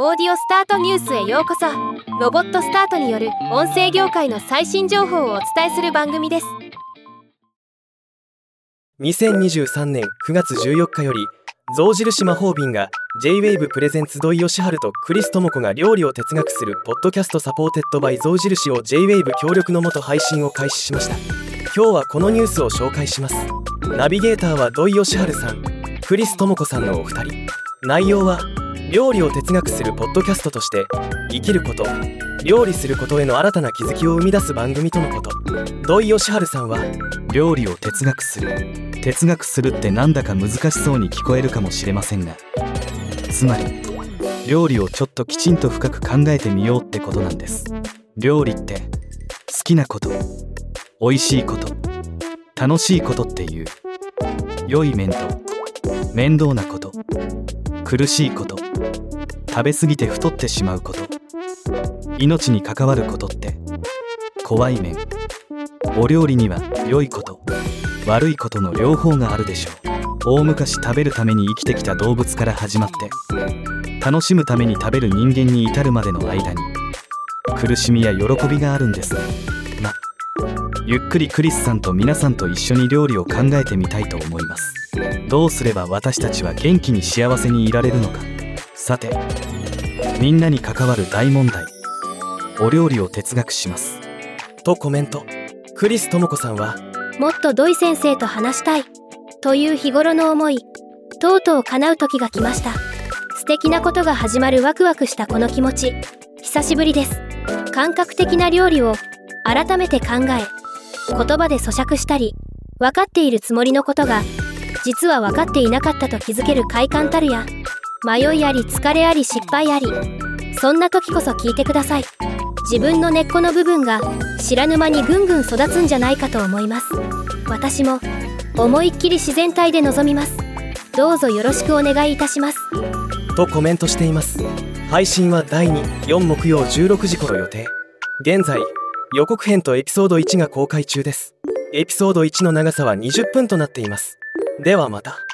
オーディオスタートニュースへようこそ。ロボットスタートによる音声業界の最新情報をお伝えする番組です。2023年9月14日より象印マホービンが J-WAVE presents 土井善晴とクリス智子が料理を哲学するポッドキャスト supported by 象印を J-WAVE 協力のもと配信を開始しました。今日はこのニュースを紹介します。ナビゲーターは土井善晴さんクリス智子さんのお二人。内容は料理を哲学するポッドキャストとして生きること料理することへの新たな気づきを生み出す番組とのこと。土井善晴さんは料理を哲学する。哲学するってなんだか難しそうに聞こえるかもしれませんが。つまり料理をちょっときちんと深く考えてみようってことなんです。料理って好きなこと美味しいこと楽しいことっていう。良い面と面倒なこと。苦しいこと。食べ過ぎて太ってしまうこと。命に関わることって。怖い面。お料理には良いこと。悪いことの両方があるでしょう。大昔食べるために生きてきた動物から始まって。楽しむために食べる人間に至るまでの間に。苦しみや喜びがあるんです。まゆっくりクリスさんと皆さんと一緒に料理を考えてみたいと思います。どうすれば私たちは元気に幸せにいられるのか。さてみんなに関わる大問題。お料理を哲学します。とコメント。クリス智子さんはもっと土井先生と話したい。という日頃の思い。とうとう叶う時が来ました。素敵なことが始まるワクワクしたこの気持ち。久しぶりです。感覚的な料理を改めて考え言葉で咀嚼したり分かっているつもりのことが実は分かっていなかったと気づける快感たるや迷いあり疲れあり失敗ありそんな時こそ聞いてください。自分の根っこの部分が知らぬ間にぐんぐん育つんじゃないかと思います。私も思いっきり自然体で臨みます。どうぞよろしくお願いいたします。とコメントしています。配信は第24木曜16時頃予定。現在予告編とエピソード1が公開中です。エピソード1の長さは20分となっています。ではまた。